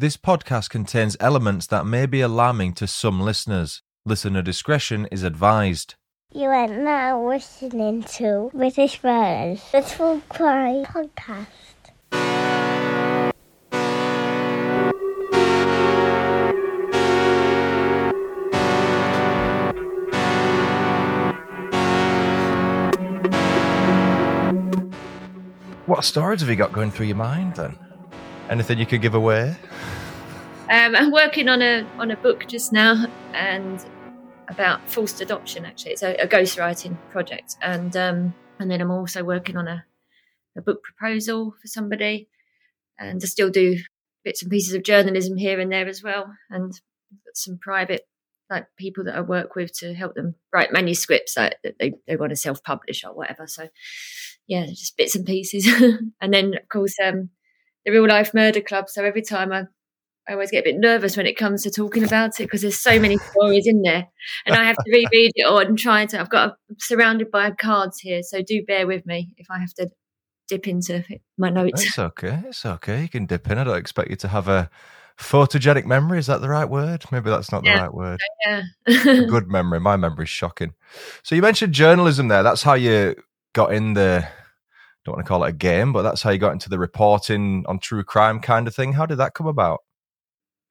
This podcast contains elements that may be alarming to some listeners. Listener discretion is advised. You are now listening to British Murders, the True Crime Podcast. What stories have you got going through your mind then? Anything you could give away? Um, I'm working on a on a book just now, and about forced adoption. Actually, it's a, a ghostwriting project, and um, and then I'm also working on a a book proposal for somebody, and I still do bits and pieces of journalism here and there as well, and some private like people that I work with to help them write manuscripts that they, they want to self publish or whatever. So yeah, just bits and pieces. and then of course um, the real life murder club. So every time I I always get a bit nervous when it comes to talking about it because there's so many stories in there, and I have to reread it all and try to. I've got I'm surrounded by cards here, so do bear with me if I have to dip into my notes. It's okay. It's okay. You can dip in. I don't expect you to have a photogenic memory. Is that the right word? Maybe that's not the right word. Yeah. A good memory. My memory is shocking. So you mentioned journalism there. That's how you got in the. Don't want to call it a game, but that's how you got into the reporting on true crime kind of thing. How did that come about?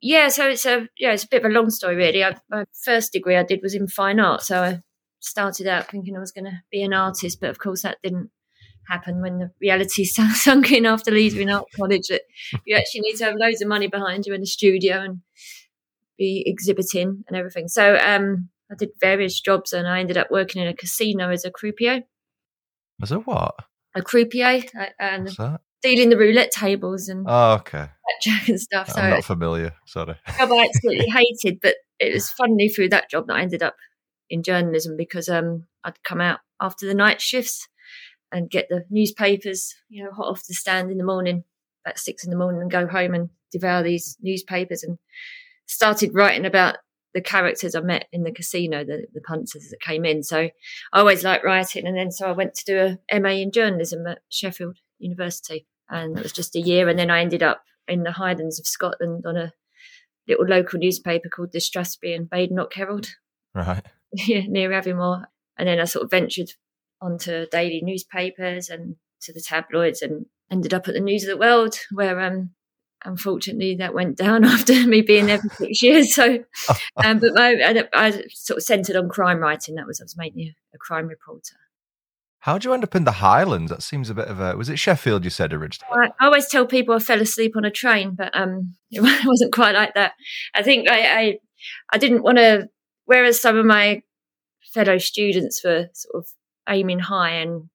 yeah, so it's a yeah, it's a bit of a long story really. I, my first degree I did was in fine art, so I started out thinking I was going to be an artist, but of course that didn't happen when the reality sunk in after leaving art college. That you actually need to have loads of money behind you in the studio and be exhibiting and everything. So um, I did various jobs, and I ended up working in a casino as a croupier. As a what? A croupier and dealing the roulette tables and Oh, okay. blackjack and stuff. So I'm not familiar. Sorry. job I absolutely hated, but it was funnily through that job that I ended up in journalism because um, I'd come out after the night shifts and get the newspapers, you know, hot off the stand in the morning, at six in the morning, and go home and devour these newspapers and started writing about the characters I met in the casino, the, the punters that came in. So I always liked writing. And then so I went to do a MA in journalism at Sheffield University. And it was just a year. And then I ended up in the Highlands of Scotland on a little local newspaper called the Strathspey and Badenoch Herald, Right. yeah, near Aviemore. And then I sort of ventured onto daily newspapers and to the tabloids and ended up at the News of the World, where um, unfortunately that went down after me being there for six years. So, um, but my, I, I sort of centered on crime writing. That was I was mainly a, a crime reporter. How'd you end up in the Highlands? That seems a bit of a. Was it Sheffield you said originally? I, I always tell people I fell asleep on a train, but um, it wasn't quite like that. I think I I, I didn't want to. Whereas some of my fellow students were sort of aiming high and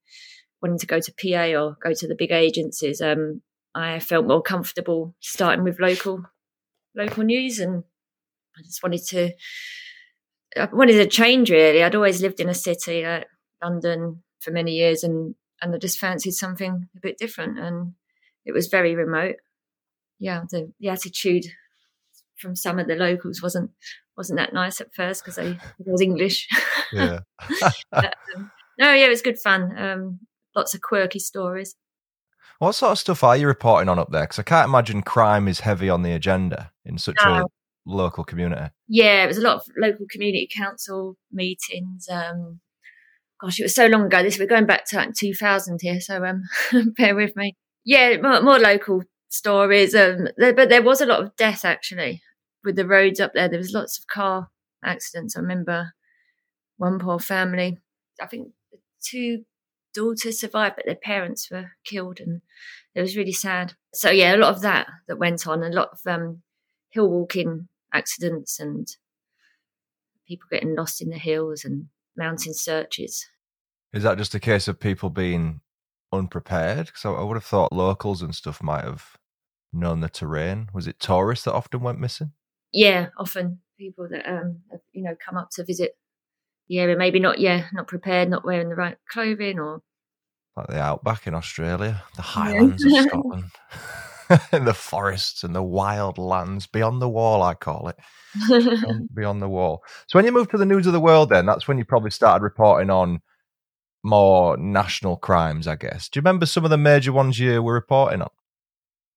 wanting to go to PA or go to the big agencies, um, I felt more comfortable starting with local local news, and I just wanted to. I wanted a change really. I'd always lived in a city like London for many years, and and I just fancied something a bit different. And it was very remote. Yeah, the the attitude from some of the locals wasn't wasn't that nice at first because it was English. Yeah. But, um, no, yeah, it was good fun. Um, lots of quirky stories. What sort of stuff are you reporting on up there? Because I can't imagine crime is heavy on the agenda in such a local community. Yeah, it was a lot of local community council meetings. Um, gosh, it was so long ago. This we're going back to like 2000 here, so um, bear with me. Yeah, more, more local stories. Um, there, but there was a lot of death actually with the roads up there. There was lots of car accidents. I remember one poor family. I think two daughters survived, but their parents were killed, and it was really sad. So yeah, a lot of that that went on. A lot of um, hill walking accidents and people getting lost in the hills and mountain searches. Is that just a case of people being unprepared? Because I, I would have thought locals and stuff might have known the terrain. Was it tourists that often went missing? Yeah, often people that um have, you know come up to visit the area, maybe not yeah, not prepared, not wearing the right clothing or Like the outback in Australia, the highlands of Scotland, and the forests and the wild lands beyond the wall, I call it. Beyond, beyond the wall. So when you moved to the news of the world, then that's when you probably started reporting on more national crimes, I guess. Do you remember some of the major ones you were reporting on?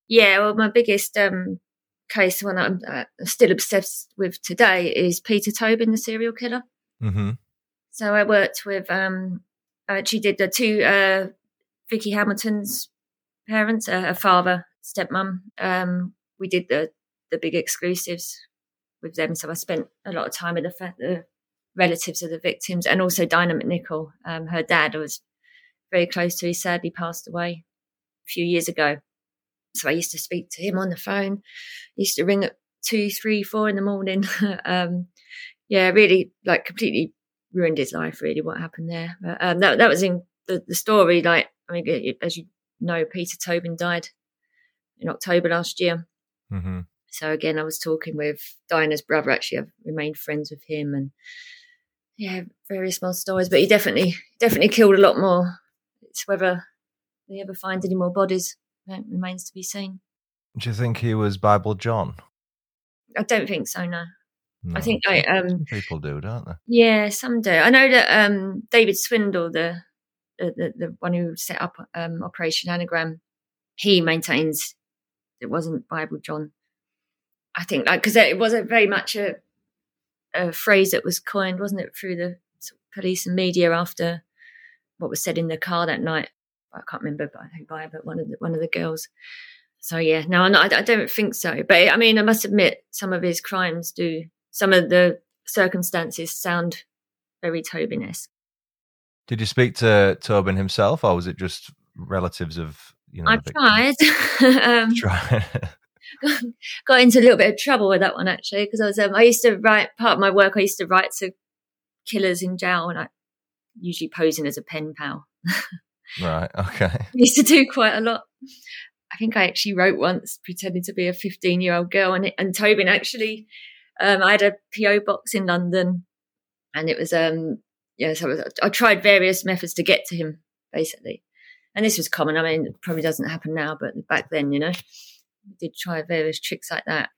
yeah. Well, my biggest um case, the one I'm uh, still obsessed with today, is Peter Tobin, the serial killer. Mm-hmm. So I worked with, um, I actually did the two, uh, Vicky Hamilton's parents, uh, her father, stepmom. Um, we did the, the big exclusives with them. So I spent a lot of time with the, the relatives of the victims and also Dinah McNicol. Um, her dad was very close to, he sadly passed away a few years ago. So I used to speak to him on the phone. He used to ring at two, three, four in the morning. um, yeah, really like completely ruined his life. Really, what happened there? But, um, that that was in the, the story. Like, I mean, as you know, Peter Tobin died in October last year. Mm-hmm. So again, I was talking with Diana's brother. Actually, I've remained friends with him, and yeah, very small stories. But he definitely, definitely killed a lot more. It's whether they ever find any more bodies that remains to be seen. Do you think he was Bible John? I don't think so. No, No. I think I um people do, don't they? yeah, some do. I know that um David Swindle, the the, the, the one who set up um Operation Anagram, he maintains it wasn't Bible John. I think like because it wasn't very much a a phrase that was coined, wasn't it, through the police and media after what was said in the car that night. I can't remember who by, but one of the one of the girls. So yeah, no, not, I don't think so. But I mean, I must admit, some of his crimes do. Some of the circumstances sound very Tobin-esque. Did you speak to Tobin himself, or was it just relatives of you know? I tried. um. Tried. got into a little bit of trouble with that one actually because I was um, I used to write part of my work. I used to write to killers in jail, and I usually posing as a pen pal. right. Okay. I used to do quite a lot. I think I actually wrote once pretending to be a 15 year old girl, and, and Tobin actually, um, I had a PO box in London, and it was um yeah, so I, was, I tried various methods to get to him basically, and this was common. I mean, it probably doesn't happen now, but back then, you know, we did try various tricks like that.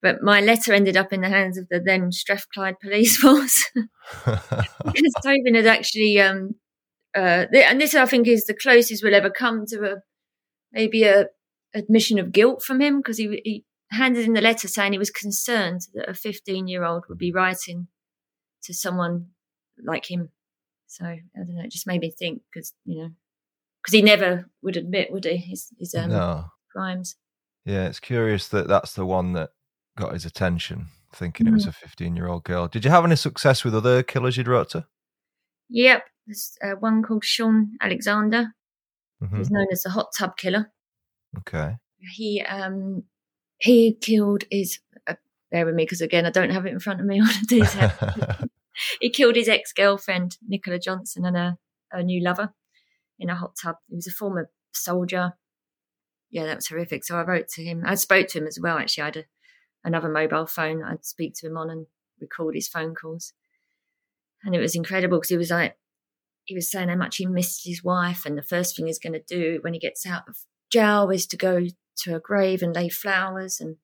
But my letter ended up in the hands of the then Strathclyde Police Force because Tobin had actually um uh and this I think is the closest we'll ever come to a maybe a admission of guilt from him because he he handed in the letter saying he was concerned that a 15 year old would be writing to someone like him. So I don't know, it just made me think because you know because he never would admit, would he, his his um, no. crimes. Yeah, it's curious that that's the one that got his attention, thinking it was Mm. a 15 year old girl. Did you have any success with other killers you'd wrote to? Yep, there's uh, one called Sean Alexander. Mhm. He's known as the hot tub killer. Okay. he um he killed his uh, bear with me because again I don't have it in front of me on his head. he killed his ex girlfriend Nicola Johnson and a, a new lover in a hot tub. He was a former soldier. Yeah, that was horrific. So I wrote to him. I spoke to him as well. Actually, I had a, another mobile phone. I'd speak to him on and record his phone calls, and it was incredible because he was like he was saying how much he missed his wife, and the first thing he's going to do when he gets out of jail is to go to her grave and lay flowers. And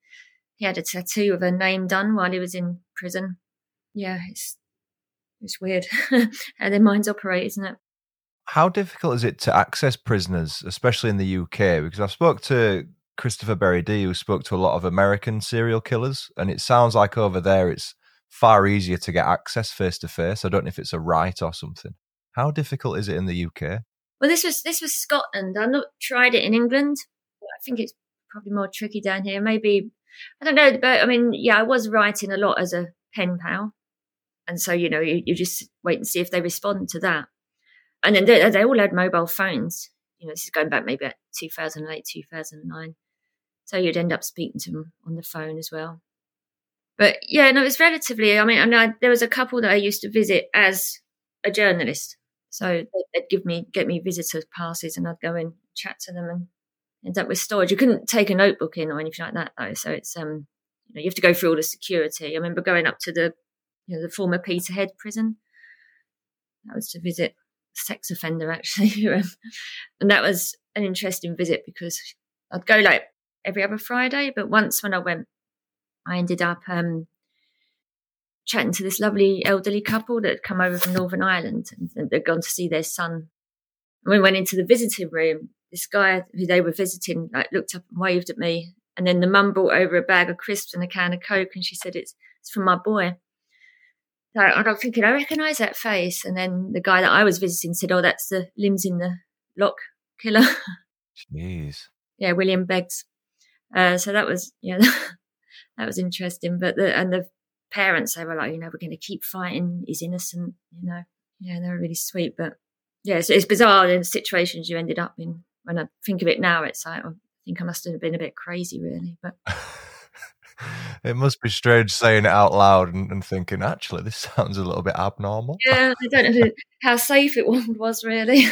he had a tattoo of her name done while he was in prison. Yeah, it's it's weird how their minds operate, isn't it? How difficult is it to access prisoners, especially in the UK? Because I've spoke to Christopher Berry-Dee, who spoke to a lot of American serial killers, and it sounds like over there it's far easier to get access face to face. I don't know if it's a right or something. How difficult is it in the UK? Well, this was this was Scotland. I've not tried it in England. I think it's probably more tricky down here. Maybe I don't know, but I mean, yeah, I was writing a lot as a pen pal, and so you know, you, you just wait and see if they respond to that. And then they, they all had mobile phones. You know, this is going back maybe at 2008, 2009. So you'd end up speaking to them on the phone as well. But yeah, no, it's relatively. I mean, I know there was a couple that I used to visit as a journalist. So they'd- give me get me visitor passes, and I'd go and chat to them and end up with storage. You couldn't take a notebook in or anything like that though. So it's um, you know, you have to go through all the security. I remember going up to the, you know, the former Peterhead prison. That was to visit a sex offender actually, and that was an interesting visit because I'd go like every other Friday, but once when I went, I ended up um chatting to this lovely elderly couple that had come over from Northern Ireland and they'd gone to see their son. And we went into the visiting room. This guy who they were visiting like looked up and waved at me And then the mum brought over a bag of crisps and a can of Coke, and she said, It's, it's from my boy. So I'm thinking, I recognise that face. And then the guy that I was visiting said, Oh, that's the limbs in the loch killer. Jeez. yeah, William Beggs. Uh, so that was, yeah, that was interesting. But the, and the parents, they were like, you know, we're going to keep fighting. He's innocent, you know. Yeah, they were really sweet. But yeah, so it's bizarre the situations you ended up in. When I think of it now, it's like, oh, I think I must have been a bit crazy, really. But it must be strange saying it out loud and, and, thinking, actually, this sounds a little bit abnormal. Yeah, I don't know how safe it was, really.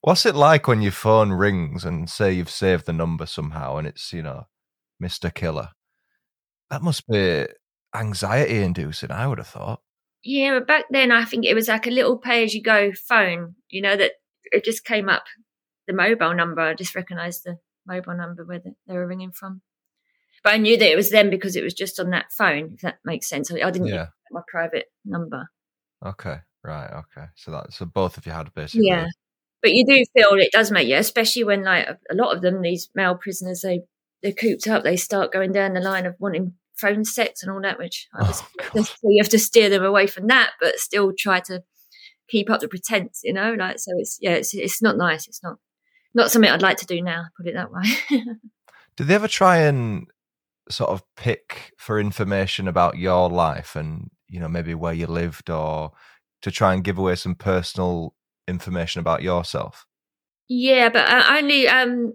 What's it like when your phone rings and say you've saved the number somehow and it's, you know, Mr. Killer? That must be anxiety inducing, I would have thought. Yeah, but back then I think it was like a little pay as you go phone, you know, that it just came up the mobile number. I just recognized the mobile number where they were ringing from. But I knew that it was them because it was just on that phone, if that makes sense. I didn't yeah. my private number. Okay, right, okay. So that so both of you had basically. Yeah, but you do feel it does make you, especially when like a lot of them, these male prisoners, they they're cooped up. They start going down the line of wanting phone sex and all that, which oh, so you have to steer them away from that, but still try to keep up the pretense, you know. Like so, it's yeah, it's it's not nice. It's not not something I'd like to do now. Put it that way. Did they ever try and sort of pick for information about your life and you know maybe where you lived or to try and give away some personal information about yourself? Yeah, but I only um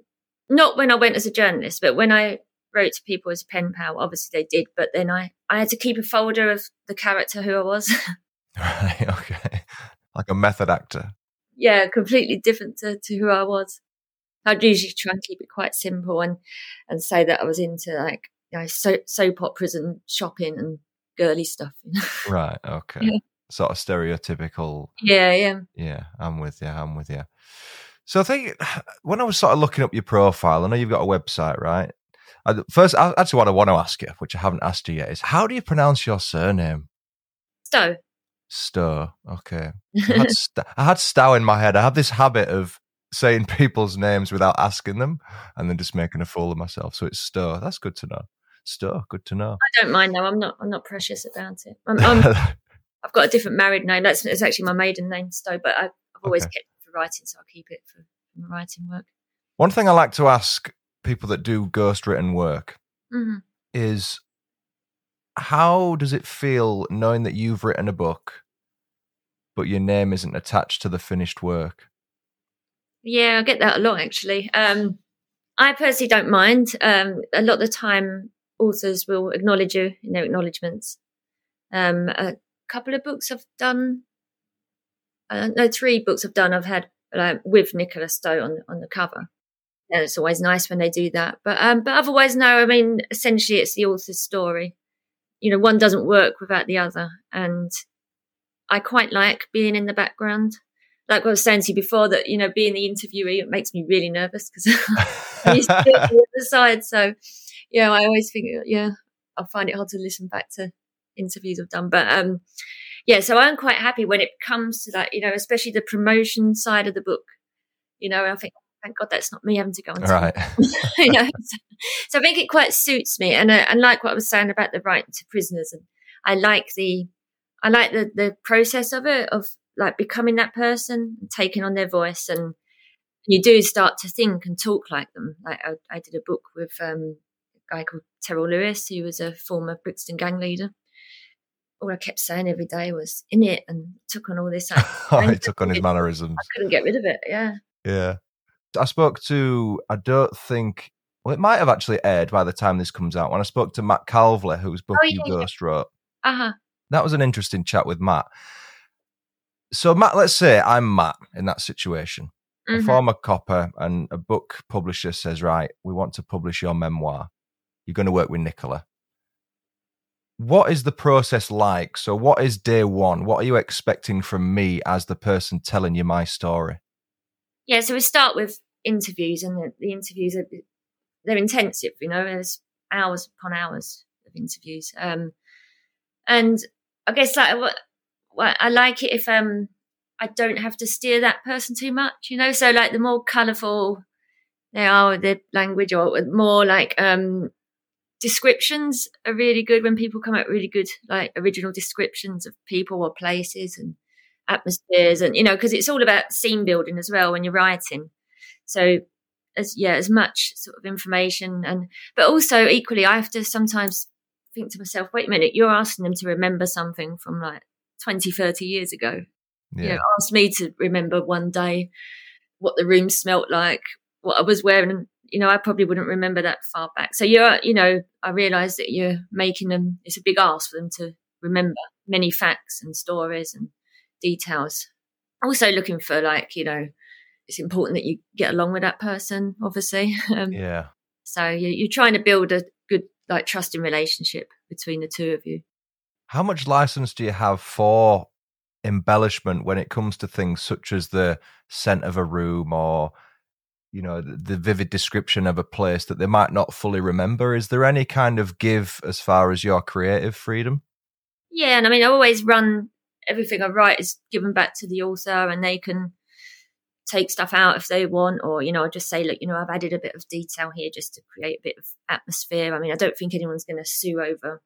not when I went as a journalist, but when I wrote to people as a pen pal. Obviously, they did, but then I I had to keep a folder of the character who I was. right. Okay. Like a method actor. Yeah, completely different to, to who I was. I'd usually try and keep it quite simple and and say that I was into like you know soap, soap operas and shopping and girly stuff. You know? Right. Okay. Yeah. Sort of stereotypical. Yeah. Yeah. Yeah. I'm with you. I'm with you. So I think when I was sort of looking up your profile, I know you've got a website, right? First, actually, what I want to ask you, which I haven't asked you yet, is how do you pronounce your surname? Stow. Stow. Okay. I had, st- I had Stow in my head. I have this habit of saying people's names without asking them and then just making a fool of myself. So it's Stow. That's good to know. Stow. Good to know. I don't mind though. I'm not. I'm not precious about it. I'm, I'm, I've got a different married name. That's it's actually my maiden name, Stow. But I've, I've always okay. kept it for writing, so I'll keep it for, for my writing work. One thing I like to ask people that do ghost written work mm-hmm. is how does it feel knowing that you've written a book but your name isn't attached to the finished work yeah i get that a lot actually um, i personally don't mind um, a lot of the time authors will acknowledge you in their acknowledgements um, a couple of books i've done uh, no three books i've done i've had uh, with nicola stow on, on the cover and it's always nice when they do that. But um, but otherwise, no. I mean, essentially, it's the author's story. You know, one doesn't work without the other, and I quite like being in the background. Like I was saying to you before, that you know, being the interviewee it makes me really nervous because I used to on the other side. So, yeah, I always think, yeah, I find it hard to listen back to interviews I've done, but um, yeah. So I'm quite happy when it comes to that. You know, especially the promotion side of the book. You know, I think thank God that's not me having to go on. Right. you know, so, so, I think it quite suits me, and uh, and like what I was saying about the right to prisoners, and I like the, I like the the process of it of like becoming that person, taking on their voice, and you do start to think and talk like them. Like I, I did a book with um, a guy called Terrell Lewis, who was a former Brixton gang leader. All I kept saying every day was in it, and took on all this. Like, oh, took on his mannerisms. I couldn't get rid of it. Yeah. Yeah. I spoke to, I don't think, well, it might have actually aired by the time this comes out. When I spoke to Matt Calvley, whose book oh, yeah, you ghost wrote, uh-huh. that was an interesting chat with Matt. So, Matt, let's say I'm Matt in that situation, mm-hmm. a former copper, and a book publisher says, Right, we want to publish your memoir. You're going to work with Nicola. What is the process like? So, what is day one? What are you expecting from me as the person telling you my story? Yeah, so we start with interviews, and the, interviews are they're intensive. You know, there's hours upon hours of interviews, um, and I guess like what I like it if um I don't have to steer that person too much. You know, so like the more colourful they are with the language or more like um descriptions are really good when people come up really good like original descriptions of people or places and atmospheres and you know because it's all about scene building as well when you're writing so as yeah as much sort of information and but also equally i have to sometimes think to myself wait a minute you're asking them to remember something from like 20 30 years ago yeah. you know ask me to remember one day what the room smelt like what i was wearing you know i probably wouldn't remember that far back so you're you know i realize that you're making them it's a big ask for them to remember many facts and stories and details also looking for like you know it's important that you get along with that person, obviously. Um, yeah. So you, you're trying to build a good, like, trusting relationship between the two of you. How much license do you have for embellishment when it comes to things such as the scent of a room or you know the, vivid description of a place that they might not fully remember is there any kind of give as far as your creative freedom yeah and i mean i always run everything i write is given back to the author and they can take stuff out if they want, or, you know, I'll just say, look, you know, I've added a bit of detail here just to create a bit of atmosphere. I mean, I don't think anyone's going to sue over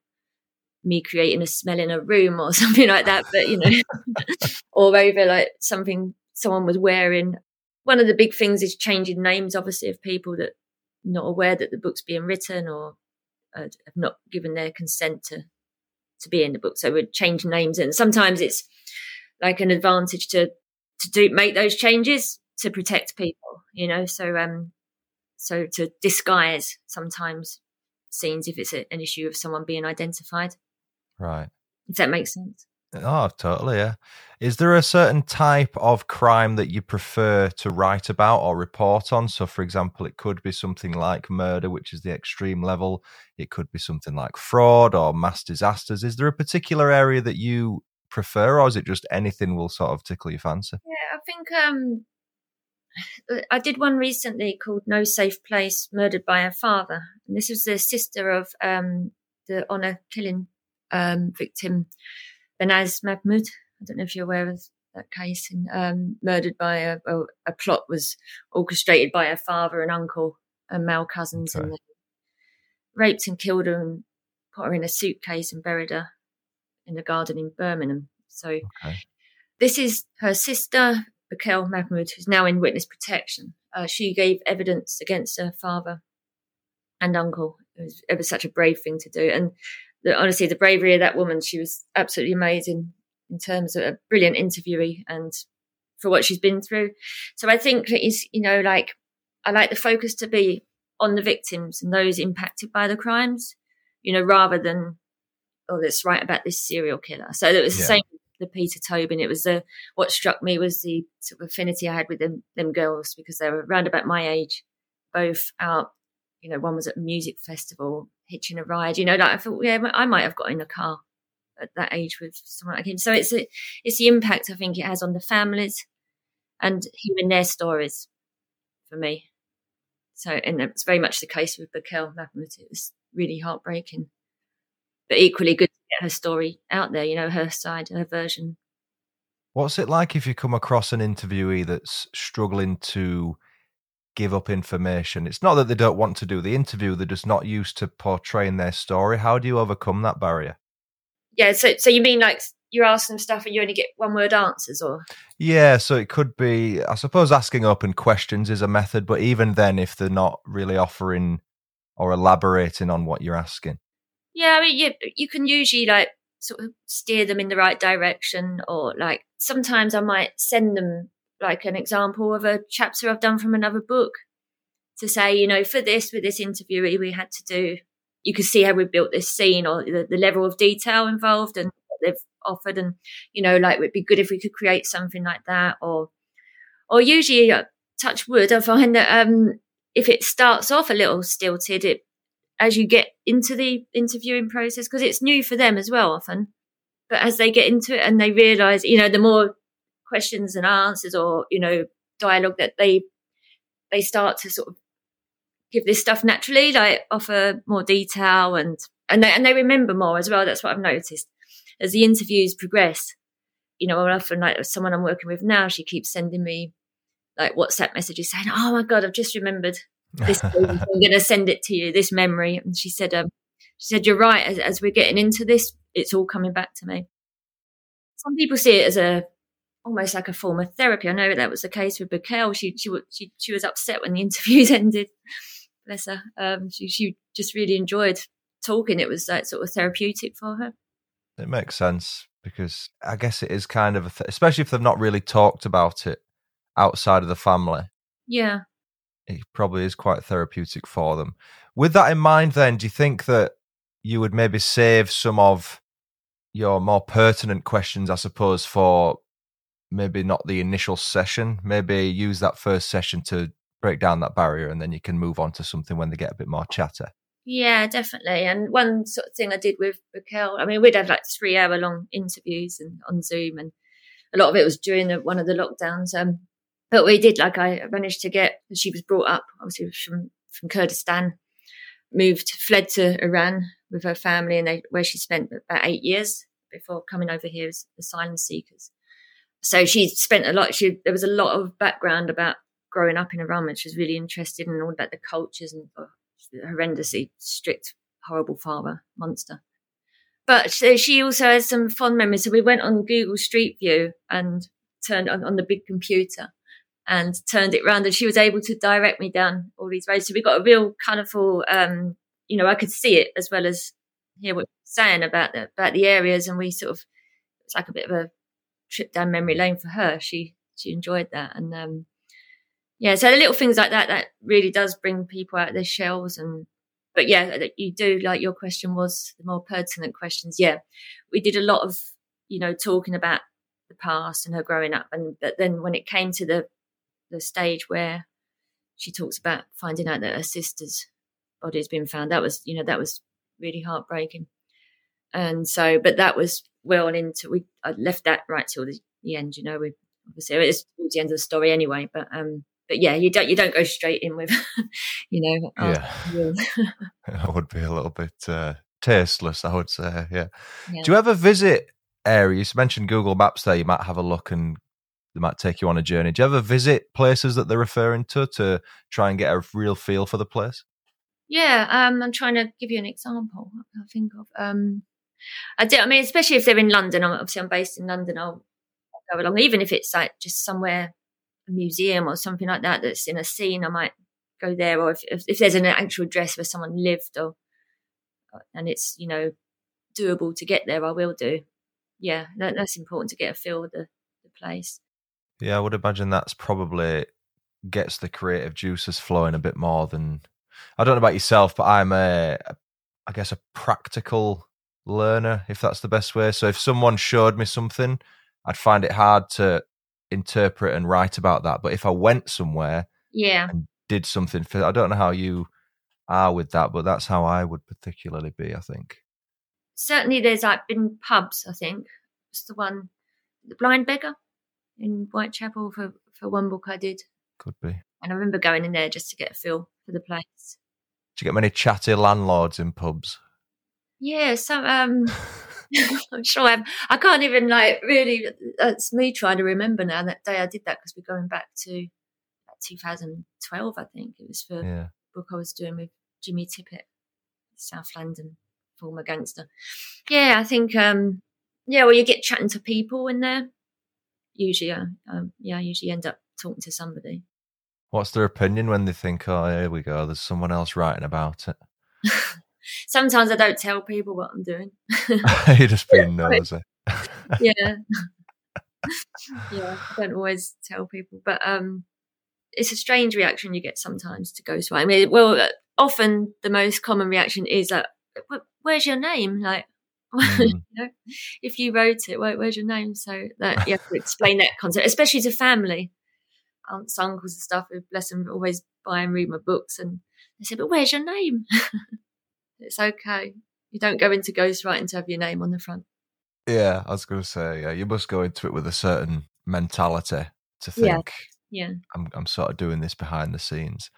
me creating a smell in a room or something like that, but, you know, or over like something someone was wearing. One of the big things is changing names, obviously, of people that not aware that the book's being written or uh, have not given their consent to to be in the book. So we'd change names, and sometimes it's like an advantage to to do make those changes to protect people, you know. So um, so to disguise sometimes scenes if it's a, an issue of someone being identified. Right. If that makes sense. Oh, totally. Yeah. Is there a certain type of crime that you prefer to write about or report on? So, for example, it could be something like murder, which is the extreme level. It could be something like fraud or mass disasters. Is there a particular area that you prefer, or is it just anything will sort of tickle your fancy? Yeah, I think um, I did one recently called No Safe Place Murdered by Her Father. And this was the sister of um, the honour killing um, victim, Banaz Mahmod. I don't know if you're aware of that case. And um, murdered by a, a, a, plot was orchestrated by her father and uncle and male cousins. Okay. And raped and killed her and put her in a suitcase and buried her in a garden in Birmingham. So okay. this is her sister, Bekhal Mahmod, who's now in witness protection. Uh, she gave evidence against her father and uncle. It was, it was such a brave thing to do. And the, honestly, the bravery of that woman, she was absolutely amazing in terms of a brilliant interviewee and for what she's been through. So I think it's, you know, like, I like the focus to be on the victims and those impacted by the crimes, you know, rather than oh, let's write about this serial killer. So it was the same with the Peter Tobin. It was the what struck me was the sort of affinity I had with them them girls because they were around about my age, both out. You know, one was at a music festival, hitching a ride. You know, like I thought, yeah, I might have got in a car at that age with someone like him. So it's a, it's the impact I think it has on the families and hearing their stories for me. So, and it's very much the case with Bekhal Mahmod. It was really heartbreaking but equally good to get her story out there, you know, her side, her version. What's it like if you come across an interviewee that's struggling to give up information? It's not that they don't want to do the interview, they're just not used to portraying their story. How do you overcome that barrier? Yeah, so so you mean like you're asking them stuff and you only get one word answers or yeah so it could be i suppose asking open questions is a method but even then if they're not really offering or elaborating on what you're asking yeah, I mean, you you can usually like sort of steer them in the right direction, or like sometimes I might send them like an example of a chapter I've done from another book to say, you know, for this with this interviewee, we had to do. You can see how we built this scene, or the, the level of detail involved, and they've offered, and you know, like it'd be good if we could create something like that, or or usually, uh, touch wood, I find that um, if it starts off a little stilted, it as you get into the interviewing process because it's new for them as well often. But as they get into it and they realize, you know, the more questions and answers or, you know, dialogue that they they start to sort of give this stuff naturally, like offer more detail and and they and they remember more as well. That's what I've noticed. As the interviews progress, you know, often like someone I'm working with now, she keeps sending me like WhatsApp messages saying, Oh my God, I've just remembered this I'm going to send it to you, this memory. And she said, um, she said, you're right. As, as we're getting into this, it's all coming back to me. Some people see it as a almost like a form of therapy. I know that was the case with Bekhal. She she she she was upset when the interviews ended. Bless her. Um, she she just really enjoyed talking. It was like sort of therapeutic for her. It makes sense because I guess it is kind of, th- especially if they've not really talked about it outside of the family. Yeah, it probably is quite therapeutic for them. With that in mind, then, do you think that you would maybe save some of your more pertinent questions, I suppose, for maybe not the initial session? Maybe use that first session to break down that barrier and then you can move on to something when they get a bit more chatter. Yeah, definitely. And one sort of thing I did with Raquel, I mean, we'd have like three hour long interviews and on Zoom, and a lot of it was during the, one of the lockdowns. Um, but we did like I managed to get. She was brought up obviously from from Kurdistan, moved, fled to Iran with her family, and they, where she spent about eight years before coming over here as asylum seekers. So she spent a lot. She there was a lot of background about growing up in Iran, and she was really interested in all about the cultures and uh, horrendously strict, horrible father monster. But she also has some fond memories. So we went on Google Street View and turned on, on the big computer and turned it around, and she was able to direct me down all these roads. So we got a real colourful, um, you know, I could see it as well as hear what we're saying about the, about the areas, and we sort of it's like a bit of a trip down memory lane for her. She she enjoyed that, and um, yeah, so the little things like that that really does bring people out of their shells. And but yeah, you do like your question was the more pertinent questions. Yeah, we did a lot of you know talking about the past and her growing up, and but then when it came to the the stage where she talks about finding out that her sister's body has been found, that was you know that was really heartbreaking. And so, but that was well into we I left that right till the, the end. You know, we obviously it's towards the end of the story anyway, but um but yeah, you don't you don't go straight in with, you know. Yeah, that would be a little bit uh, tasteless, I would say. Yeah. yeah. Do you ever visit areas? You mentioned Google Maps there. You might have a look and they might take you on a journey. Do you ever visit places that they're referring to to try and get a real feel for the place? Yeah, um, I'm trying to give you an example. I think of. Um, I do. I mean, especially if they're in London. Obviously, I'm based in London. I'll, I'll go along, even if it's like just somewhere a museum or something like that that's in a scene, I might go there. Or if, if, if there's an actual address where someone lived or, and it's, you know, doable to get there, I will do. Yeah, that, that's important to get a feel of the, the place. Yeah, I would imagine that's probably gets the creative juices flowing a bit more than I don't know about yourself, but I'm a, I guess a practical learner, if that's the best way. So if someone showed me something, I'd find it hard to interpret and write about that. But if I went somewhere, yeah, and did something for, I don't know how you are with that, but that's how I would particularly be. I think certainly there's like been pubs. I think it's the one, the Blind Beggar in Whitechapel for for one book I did. Could be. And I remember going in there just to get a feel for the place. Do you get many chatty landlords in pubs? Yeah, some um I'm sure I'm, I can't even like really. It's me trying to remember now that day I did that because we're going back to 2012, I think it was for yeah. book I was doing with Jimmy Tippett, South London former gangster. Yeah, I think um yeah, well you get chatting to people in there. Usually, uh, um, yeah, I usually end up talking to somebody. What's their opinion when they think, oh, here we go, there's someone else writing about it? sometimes I don't tell people what I'm doing. You're just being nosy. yeah. yeah, I don't always tell people, but um, it's a strange reaction you get sometimes to ghostwriting. I mean, well, uh, often the most common reaction is like, "Where's your name?" Like, mm. you know, if you wrote it, where, where's your name? So that you have to explain that concept, especially to family, aunts, uncles, and stuff. Who bless them, always buy and read my books, and they say, "But where's your name?" It's okay. You don't go into ghostwriting to have your name on the front. Yeah, I was going to say, yeah, you must go into it with a certain mentality to think, yeah, yeah. I'm, I'm sort of doing this behind the scenes.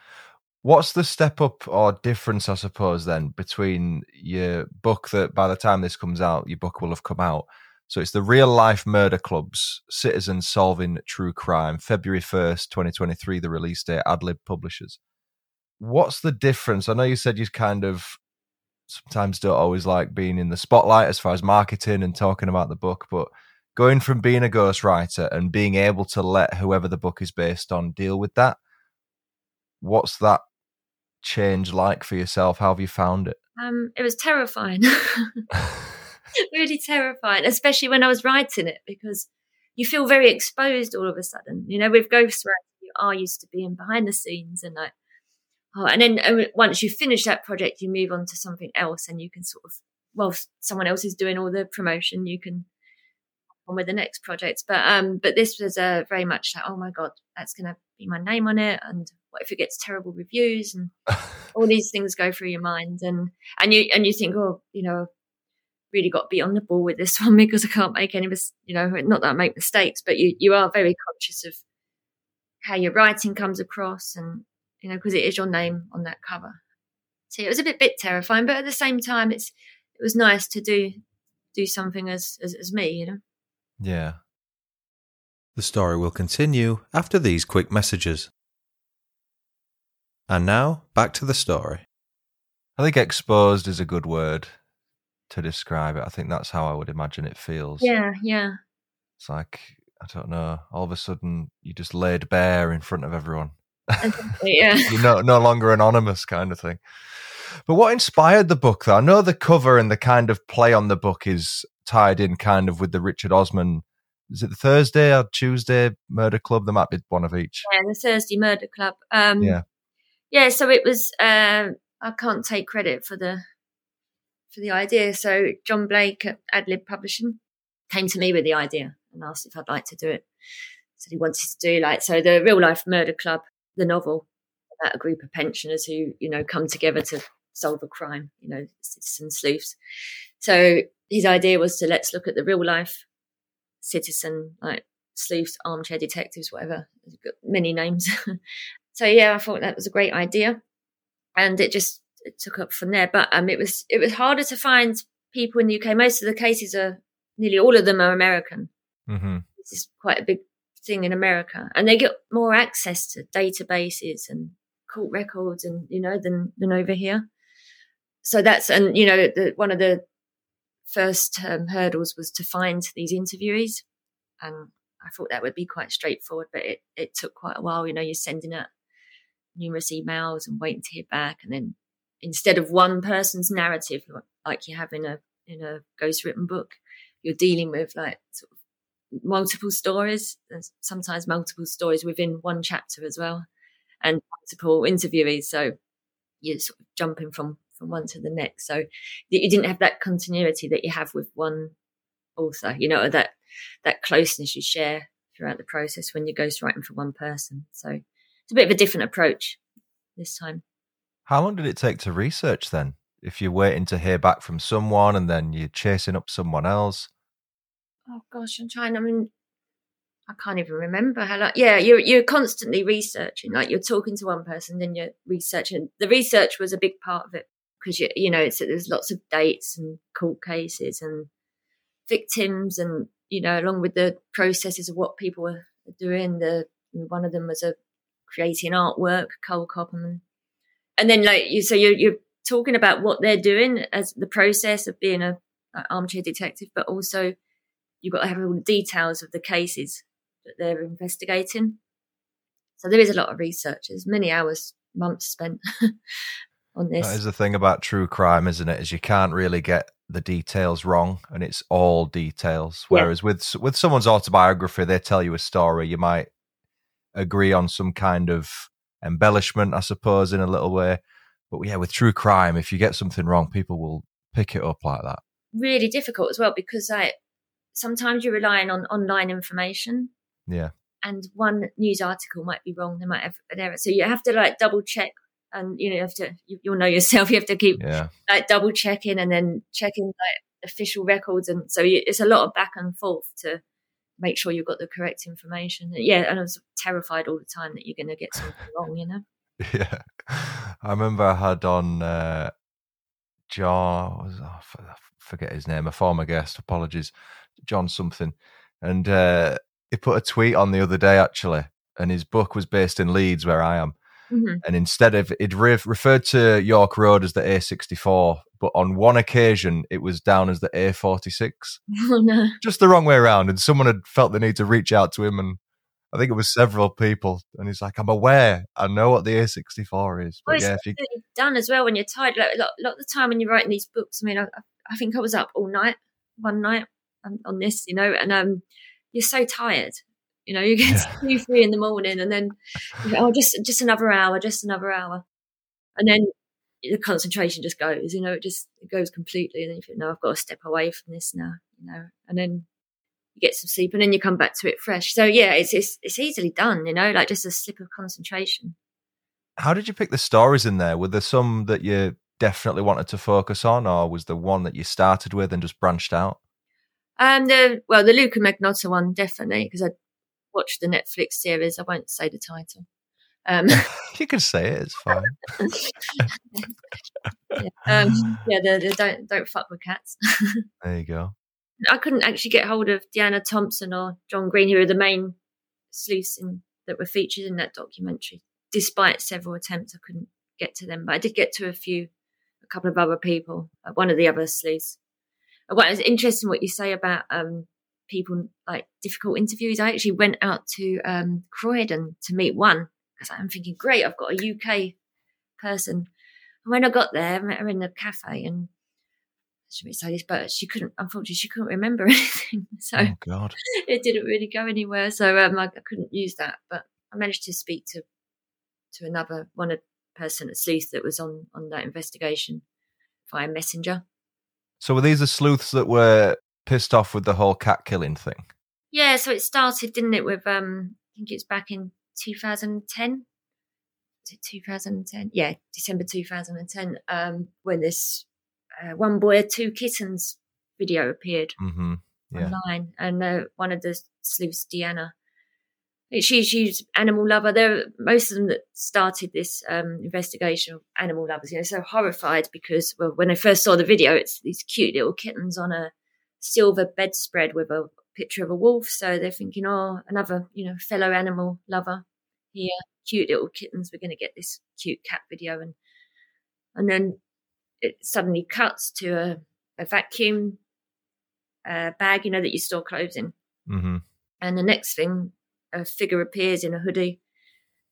What's the step up or difference, I suppose, then between your book that by the time this comes out, your book will have come out? So it's the Real Life Murder Clubs, Citizens Solving True Crime, February 1st, 2023, the release date, Ad Lib Publishers what's the difference? I know you said you kind of sometimes don't always like being in the spotlight as far as marketing and talking about the book, but going from being a ghostwriter and being able to let whoever the book is based on deal with that, what's that change like for yourself? How have you found it? Um, it was terrifying. really terrifying, especially when I was writing it because you feel very exposed all of a sudden. You know, with ghostwriting, you are used to being behind the scenes and like, oh, and then once you finish that project, you move on to something else and you can sort of, well, someone else is doing all the promotion, you can on with the next project. But um, but this was a very much like, oh my god, that's going to be my name on it, and what if it gets terrible reviews, and all these things go through your mind, and and you and you think, oh, you know, really got to be on the ball with this one because I can't make any, mis- you know, not that I make mistakes, but you you are very conscious of how your writing comes across, and you know, because it is your name on that cover. So it was a bit bit terrifying, but at the same time, it's it was nice to do do something as as, as me, you know. Yeah. The story will continue after these quick messages. And now, back to the story. I think exposed is a good word to describe it. I think that's how I would imagine it feels. Yeah, yeah. It's like, I don't know, all of a sudden you just laid bare in front of everyone. yeah. You're no, no longer anonymous kind of thing. But what inspired the book, though? I know the cover and the kind of play on the book is tied in kind of with the Richard Osman. Is it the Thursday or Tuesday Murder Club? There might be one of each. Yeah, the Thursday Murder Club. Um, yeah, yeah. So it was. Uh, I can't take credit for the for the idea. So John Blake at Ad Lib Publishing came to me with the idea and asked if I'd like to do it. So he wanted to do like so the real life murder club, the novel about a group of pensioners who you know come together to solve a crime. You know, citizen sleuths. So his idea was to let's look at the real life citizen, like sleuths, armchair detectives, whatever. Many names. so yeah, I thought that was a great idea, and it just it took up from there. But um, it was it was harder to find people in the UK. Most of the cases are nearly all of them are American. mm-hmm. This is quite a big thing in America, and they get more access to databases and court records, and you know than than over here. So that's and you know the, one of the first um, hurdles was to find these interviewees, and I thought that would be quite straightforward, but it it took quite a while. You know, you're sending out numerous emails and waiting to hear back, and then instead of one person's narrative like you have in a in a ghost written book, you're dealing with like sort of multiple stories, and sometimes multiple stories within one chapter as well, and multiple interviewees. So you're sort of jumping from from one to the next. So you didn't have that continuity that you have with one author, you know, that that closeness you share throughout the process when you're ghostwriting for one person. So it's a bit of a different approach this time. How long did it take to research then? If you're waiting to hear back from someone and then you're chasing up someone else? Oh gosh, I'm trying. I mean, I can't even remember how. Like, yeah, you're you're constantly researching. Like you're talking to one person, then you're researching. The research was a big part of it because you you know it's there's lots of dates and court cases and victims and you know along with the processes of what people were doing. The one of them was a creating artwork, cold cop, and and then like you so you're you're talking about what they're doing as the process of being a like, armchair detective, but also you've got to have all the details of the cases that they're investigating. So there is a lot of research. There's many hours, months spent on this. That is the thing about true crime, isn't it? Is you can't really get the details wrong, and it's all details. Whereas yeah. with with someone's autobiography, they tell you a story. You might agree on some kind of embellishment, I suppose, in a little way. But yeah, with true crime, if you get something wrong, people will pick it up like that. Really difficult as well because like sometimes you're relying on online information. Yeah. And one news article might be wrong. They might have an error. So you have to like double check and you know, you have to, you, will know yourself. You have to keep yeah. like double checking and then checking like official records. And so you, it's a lot of back and forth to make sure you've got the correct information. Yeah. And I was terrified all the time that you're going to get something wrong, you know? Yeah. I remember I had on, uh, was, oh, I forget his name, a former guest, apologies, John something. And uh, he put a tweet on the other day, actually, and his book was based in Leeds, where I am. Mhm. and instead of it re- referred to York Road as the A64, but on one occasion it was down as the A46, Oh no. just the wrong way around. And someone had felt the need to reach out to him, and I think it was several people. And he's like, "I'm aware, I know what the A64 is, Well, but it's yeah, if you done as well when you're tired. Like, a, lot, lot of the time when you're writing these books, I mean, I, I think I was up all night one night on, on this, you know, and um, you're so tired. You know, you get to two, three in the morning, and then you go, oh, just just another hour, just another hour, and then the concentration just goes. You know, it just it goes completely, and then you think, no, I've got to step away from this now. You know, and then you get some sleep, and then you come back to it fresh. So yeah, it's it's it's easily done. You know, like just a slip of concentration. How did you pick the stories in there? Were there some that you definitely wanted to focus on, or was the one that you started with and just branched out? Um, the well, the Luca Magnotta one definitely because I watched the Netflix series. I won't say the title. Um, you can say it; it's fine. yeah, um, yeah the, the don't don't fuck with cats. There you go. I couldn't actually get hold of Deanna Thompson or John Green, who are the main sleuths in, that were featured in that documentary. Despite several attempts, I couldn't get to them, but I did get to a few, a couple of other people. Uh, one of the other sleuths. What is interesting what you say about um, people like difficult interviews. I actually went out to um, Croydon to meet one because I'm thinking, great, I've got a UK person. And when I got there, I met her in the cafe and should we say this, but she couldn't, unfortunately, she couldn't remember anything. So Oh God. it didn't really go anywhere. So um, I, I couldn't use that, but I managed to speak to to another one a person at Sleuth that was on on that investigation via messenger. So were these the sleuths that were pissed off with the whole cat killing thing? Yeah, so it started, didn't it, with um, I think it's back in 2010. Was it 2010? Yeah, December 2010. Um, when this uh, one boy had two kittens video appeared. Mm-hmm. Yeah. online, and uh, one of the sleuths, Deanna, she, she's animal lover. There, most of them that started this um, investigation, of animal lovers, you know, so horrified because well, when they first saw the video, it's these cute little kittens on a silver bedspread with a picture of a wolf. So they're thinking, oh, another, you know, fellow animal lover here, cute little kittens. We're going to get this cute cat video, and and then it suddenly cuts to a, a vacuum uh, bag, you know, that you store clothes in. Mm-hmm. And the next thing, a figure appears in a hoodie.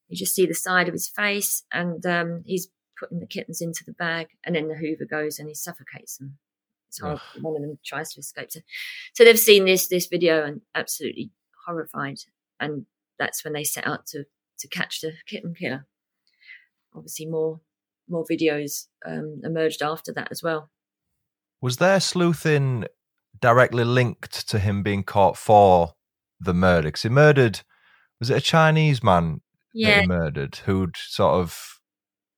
You just see the side of his face, and um, he's putting the kittens into the bag, and then the Hoover goes and he suffocates them. It's horrible. One of them tries to escape. So, so they've seen this this video and absolutely horrified, and that's when they set out to to catch the kitten killer. Obviously, more more videos um, emerged after that as well. Was there sleuthing directly linked to him being caught for the murder? Because he murdered, was it a Chinese man that he murdered who'd sort of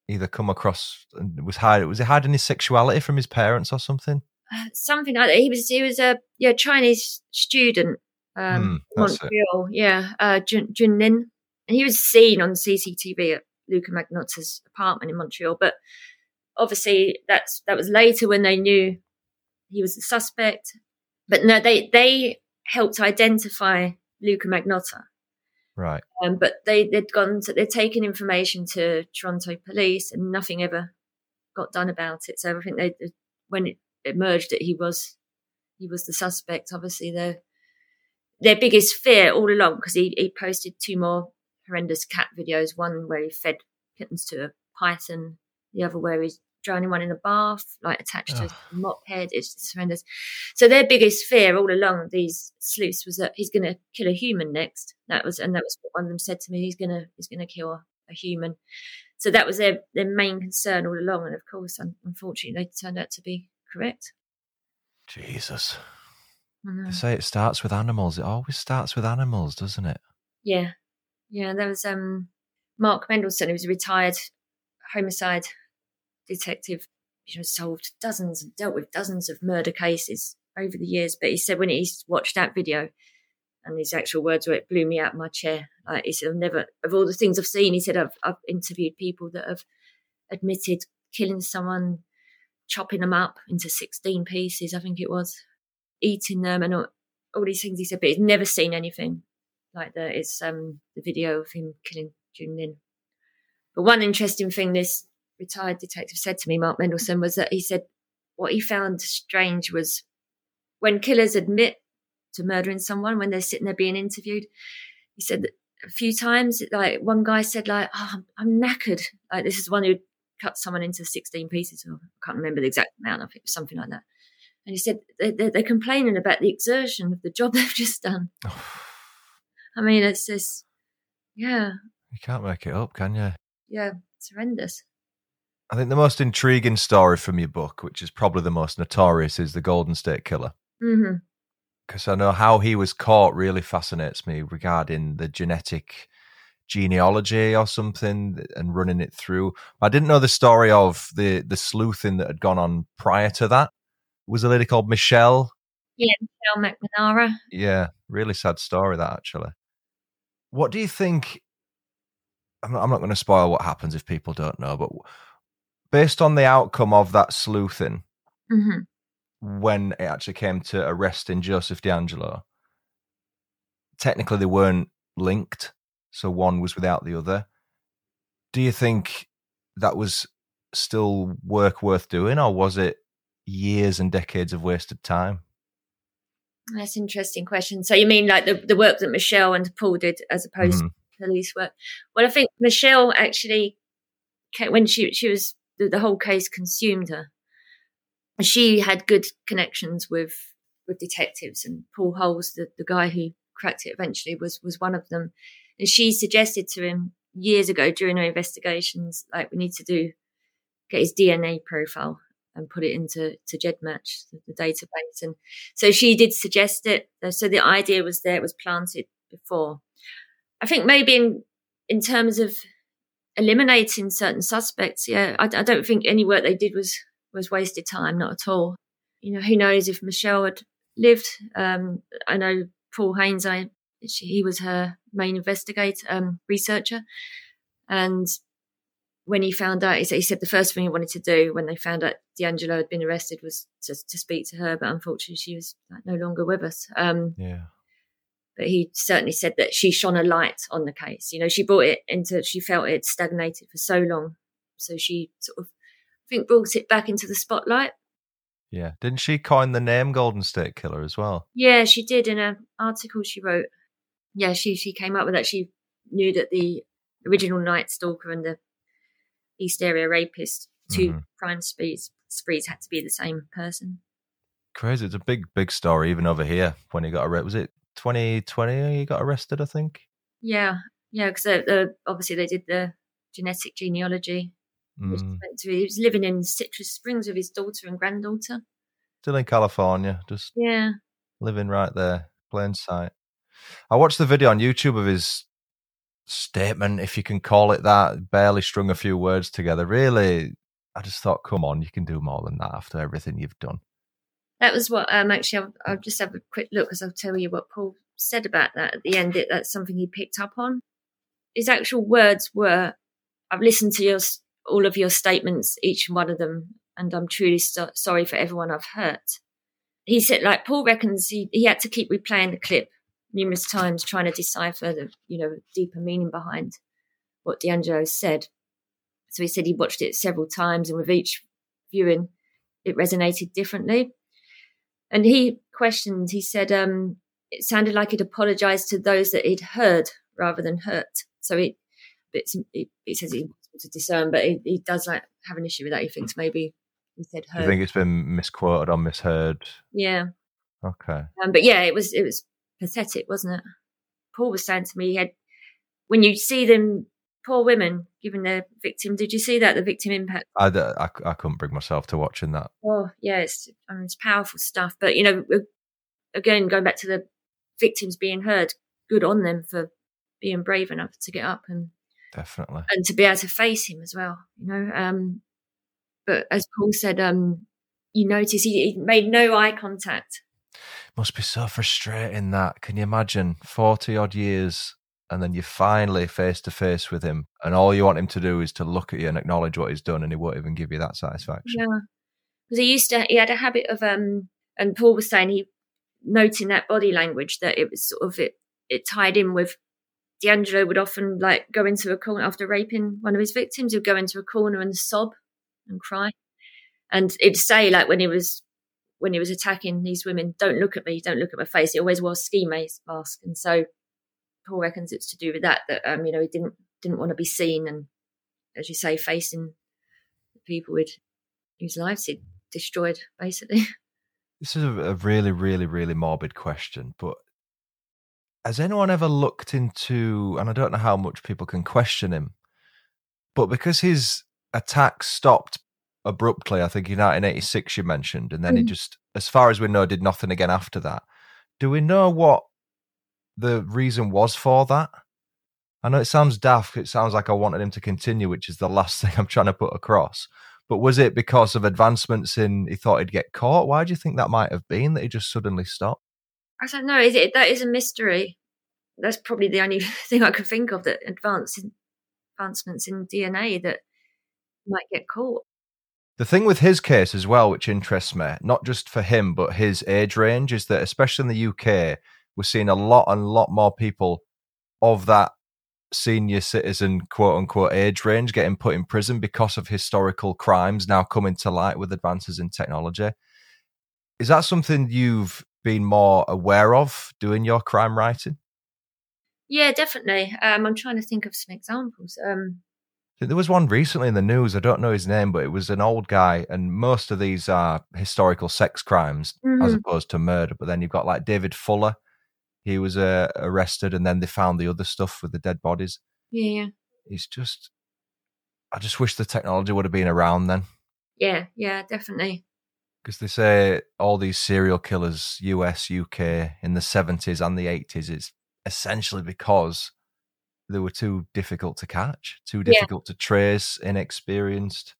either come across and was hiding, was he hiding his sexuality from his parents or something? uh, something like that. He was he was a yeah Chinese student, um, Hmm, that's it. Montreal. Yeah, uh, Jun, Jun Lin. And he was seen on CCTV at Luca Magnotta's apartment in Montreal, but obviously that's that was later when they knew he was the suspect. But no, they they helped identify Luca Magnotta. Right. Um, but they they'd gone to, they'd taken information to Toronto police and nothing ever got done about it. So I think they when it emerged that he was he was the suspect. Obviously, their their biggest fear all along because he he posted two more horrendous cat videos. One where he fed kittens to a python. The other where he's drowning one in a bath, like attached to a mop head. It's just horrendous. So their biggest fear all along these sleuths was that he's going to kill a human next. That was, and that was what one of them said to me. He's going to, he's going to kill a human. So that was their their main concern all along. And of course, un- unfortunately, they turned out to be correct. Jesus. They say it starts with animals. It always starts with animals, doesn't it? Yeah, yeah. There was um Mark Mendelson, who was a retired homicide detective. He has solved dozens and dealt with dozens of murder cases over the years. But he said when he watched that video, and his actual words were, "It blew me out of my chair." Like he said, "I've never of all the things I've seen." He said, "I've I've interviewed people that have admitted killing someone, chopping them up into sixteen pieces. I think it was, eating them, and all, all these things." He said, but he's never seen anything like that. It's um the video of him killing Jun Lin. But one interesting thing this retired detective said to me, Mark Mendelson, was that he said what he found strange was when killers admit to murdering someone when they're sitting there being interviewed. He said that a few times, like one guy said, like, oh, I'm, I'm knackered. Like this is one who cut someone into 16 pieces. Or I can't remember the exact amount. I think it was something like that. And he said they're, they're complaining about the exertion of the job they've just done. I mean, it's just, yeah, You can't make it up, can you? yeah, it's horrendous. I think the most intriguing story from your book, which is probably the most notorious, is the Golden State Killer. Mm-hmm. Because I know how he was caught really fascinates me regarding the genetic genealogy or something and running it through. I didn't know the story of the the sleuthing that had gone on prior to that. It was a lady called Michelle. Yeah, Michelle McNamara. Yeah, really sad story that actually. What do you think? I'm not, I'm not going to spoil what happens if people don't know, but based on the outcome of that sleuthing, hmm when it actually came to arresting Joseph DeAngelo, technically they weren't linked, so one was without the other. Do you think that was still work worth doing, or was it years and decades of wasted time? That's an interesting question. So you mean like the, the work that Michelle and Paul did as opposed Mhm. to police work? Well, I think Michelle actually, when she she was the, the whole case consumed her. She had good connections with with detectives, and Paul Holes, the, the guy who cracked it eventually, was was one of them. And she suggested to him years ago during her investigations, like we need to do get his DNA profile and put it into to GEDmatch, the, database. And so she did suggest it. Uh, So the idea was there, it was planted before. I think maybe in in terms of eliminating certain suspects, yeah, I, I don't think any work they did was was wasted time, not at all. You know, who knows if Michelle had lived? Um, I know Paul Haynes, I she, he was her main investigator, um, researcher, and when he found out, he said, he said the first thing he wanted to do when they found out DeAngelo had been arrested was to, to speak to her, but unfortunately she was no longer with us. Um, Yeah. But he certainly said that she shone a light on the case. You know, she brought it into, she felt it stagnated for so long. So she sort of, I think, brought it back into the spotlight. Yeah. Didn't she coin the name Golden State Killer as well? Yeah, she did in an article she wrote. Yeah, she, she came up with that. She knew that the original Night Stalker and the East Area Rapist, 2 Mhm. crime sprees, sprees had to be the same person. Crazy. It's a big, big story even over here when he got arrested. Was it 2020 he got arrested, I think? Yeah, yeah, because the, obviously they did the genetic genealogy. Mm. he was living in Citrus Springs with his daughter and granddaughter. Still in California, just Yeah, living right there, plain sight. I watched the video on YouTube of his statement, if you can call it that, barely strung a few words together. Really, I just thought, come on, you can do more than that after everything you've done. That was what. Um, actually, I'll, I'll just have a quick look because I'll tell you what Paul said about that at the end. It, that's something he picked up on. His actual words were, "I've listened to your all of your statements, each one of them, and I'm truly so- sorry for everyone I've hurt." He said, like Paul reckons he, he had to keep replaying the clip numerous times, trying to decipher the you know deeper meaning behind what DeAngelo said. So he said he watched it several times, and with each viewing, it resonated differently. And he questioned, he said um, it sounded like he'd apologized to those that he'd heard rather than hurt. So it, it's, it, it says impossible to discern, but he, he does like have an issue with that. He thinks maybe he said hurt. you think it's been misquoted or misheard? yeah. Okay. Um, but yeah, it was it was pathetic, wasn't it? Paul was saying to me, he had when you see them poor women giving their victim. Did you see that the victim impact? I I couldn't bring myself to watching that. Oh yeah, it's I mean, it's powerful stuff. But you know, again, going back to the victims being heard, good on them for being brave enough to get up and Definitely. and to be able to face him as well. You know, um, but as Paul said, um, you notice he, he made no eye contact. Must be so frustrating that. Can you imagine 40 odd years and then you're finally face to face with him and all you want him to do is to look at you and acknowledge what he's done and he won't even give you that satisfaction. Yeah, because he used to. He had a habit of um, and Paul was saying he noting that body language that it was sort of it it tied in with DeAngelo would often like go into a corner after raping one of his victims. He'd go into a corner and sob and cry, and it'd say like when he was when he was attacking these women, "Don't look at me, don't look at my face." He always wore a ski mask, and so Paul reckons it's to do with that. That um, you know, he didn't didn't want to be seen, and as you say, facing people with whose lives he'd destroyed, basically. This is a, a really, really, really morbid question, but has anyone ever looked into, and I don't know how much people can question him, but because his attack stopped abruptly, I think in 1986 you mentioned, and then mm. he just, as far as we know, did nothing again after that. Do we know what the reason was for that? I know it sounds daft. It sounds like I wanted him to continue, which is the last thing I'm trying to put across. But was it because of advancements in he thought he'd get caught? Why do you think that might have been that he just suddenly stopped? I don't know. Is it that is a mystery? That's probably the only thing I could think of that advance advancements in DNA that might get caught. The thing with his case as well, which interests me, not just for him but his age range, is that especially in the UK, we're seeing a lot and lot more people of that senior citizen quote unquote age range getting put in prison because of historical crimes now coming to light with advances in technology. Is that something you've been more aware of doing your crime writing? Yeah, definitely. Um, I'm trying to think of some examples. Um, there was one recently in the news. I don't know his name, but it was an old guy, and most of these are historical sex crimes mm-hmm. as opposed to murder. But then you've got like David Fuller, he was uh, arrested, and then they found the other stuff with the dead bodies. Yeah, yeah. He's just. I just wish the technology would have been around then. Yeah, yeah, definitely. Because they say all these serial killers, US, UK, in the 70s and the 80s, it's essentially because they were too difficult to catch, too difficult yeah. to trace, inexperienced.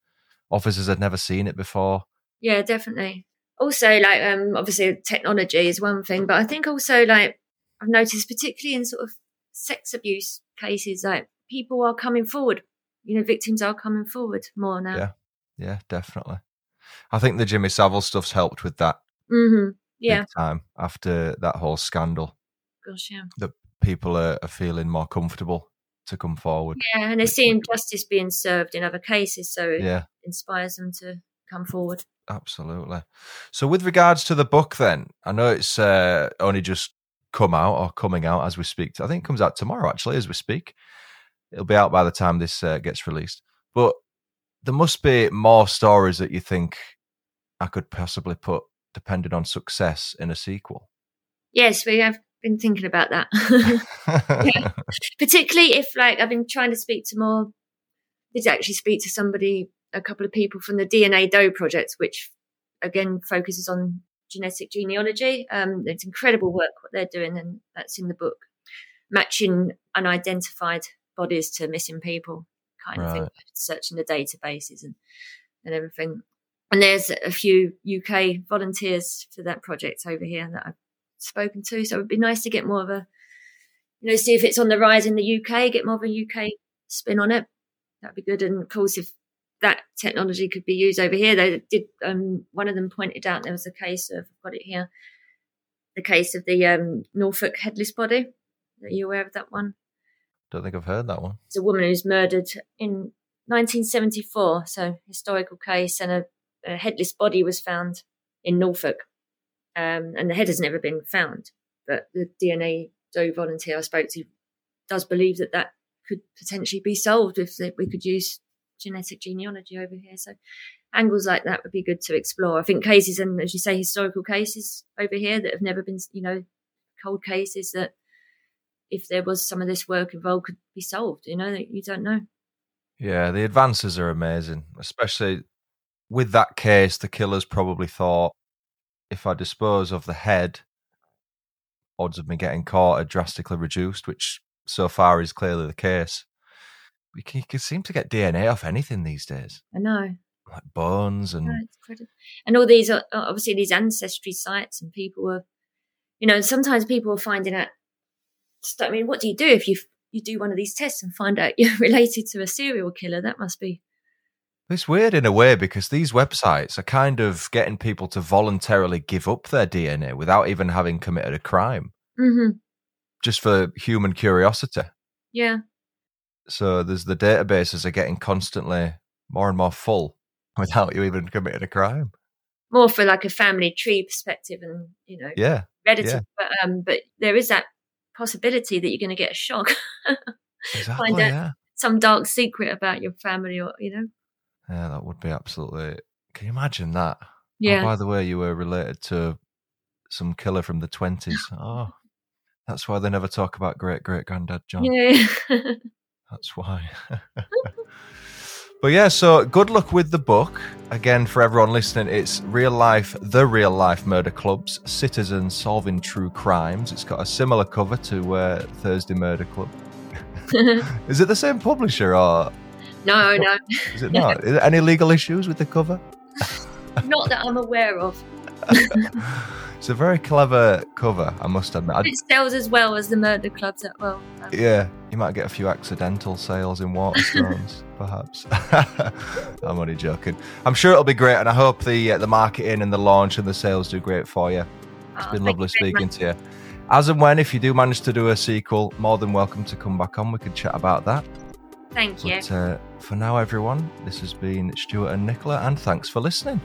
Officers had never seen it before. Yeah, definitely. Also, like, um, obviously, technology is one thing, but I think also, like, I've noticed, particularly in sort of sex abuse cases, like people are coming forward. You know, victims are coming forward more now. Yeah, yeah, definitely. I think the Jimmy Savile stuff's helped with that. Mm-hmm. Yeah, time after that whole scandal. Gosh, yeah. That people are, are feeling more comfortable to come forward. Yeah, and they're seeing justice being served in other cases, so it yeah. inspires them to come forward. Absolutely. So, with regards to the book, then I know it's uh, only just come out or coming out as we speak. I think it comes out tomorrow, actually, as we speak. It'll be out by the time this uh, gets released. But there must be more stories that you think I could possibly put, depending on success, in a sequel. Yes, we have been thinking about that. yeah. Particularly if, like, I've been trying to speak to more, did actually speak to somebody, a couple of people from the DNA Doe project, which again focuses on genetic genealogy. Um, it's incredible work what they're doing, and that's in the book, matching unidentified bodies to missing people, kind right. of thing, searching the databases and and everything. And there's a few UK volunteers for that project over here that I've spoken to. So it would be nice to get more of a, you know, see if it's on the rise in the UK, get more of a UK spin on it. That'd be good. And of course, if that technology could be used over here. They did. Um, one of them pointed out there was a case of I've got it here, the case of the um, Norfolk headless body. Are you aware of that one? Don't think I've heard that one. It's a woman who's murdered in 1974, so historical case, and a, a headless body was found in Norfolk, um, and the head has never been found. But the DNA Doe volunteer I spoke to does believe that that could potentially be solved if we could use genetic genealogy over here. So angles like that would be good to explore. I think cases and as you say, historical cases over here that have never been, you know, cold cases that if there was some of this work involved could be solved, you know, you don't know. Yeah, the advances are amazing, especially with that case, the killers probably thought if I dispose of the head, odds of me getting caught are drastically reduced, which so far is clearly the case you can, you can seem to get DNA off anything these days. I know. Like bones and and all these are obviously these ancestry sites and people were, you know, sometimes people are finding out. I mean, what do you do if you you do one of these tests and find out you're related to a serial killer? That must be. It's weird in a way because these websites are kind of getting people to voluntarily give up their DNA without even having committed a crime, mm-hmm. just for human curiosity. Yeah. So there's the databases are getting constantly more and more full without you even committing a crime. More for like a family tree perspective and, you know, Yeah, Reddit. yeah. But, um, but there is that possibility that you're going to get a shock, exactly. out- Yeah, some dark secret about your family or, you know. yeah, that would be absolutely. Can you imagine that? Oh, Yeah. by the way, you were related to some killer from the twenties. Oh, that's why they never talk about great great granddad John. Yeah. That's why. but yeah, so good luck with the book. Again, for everyone listening, it's Real Life, The Real Life Murder Clubs, Citizens Solving True Crimes. It's got a similar cover to uh, Thursday Murder Club. Is it the same publisher or no, no, is it not? Is there any legal issues with the cover? not that I'm aware of. It's a very clever cover, I must admit. It sells as well as the murder clubs at well. um, Yeah, you might get a few accidental sales in Waterstones, perhaps. I'm only joking. I'm sure it'll be great, and I hope the uh, the marketing and the launch and the sales do great for you. It's oh, been lovely speaking to you. As and when, if you do manage to do a sequel, more than welcome to come back on. We could chat about that. Thank you. But uh, for now, everyone, this has been Stuart and Nicola, and thanks for listening.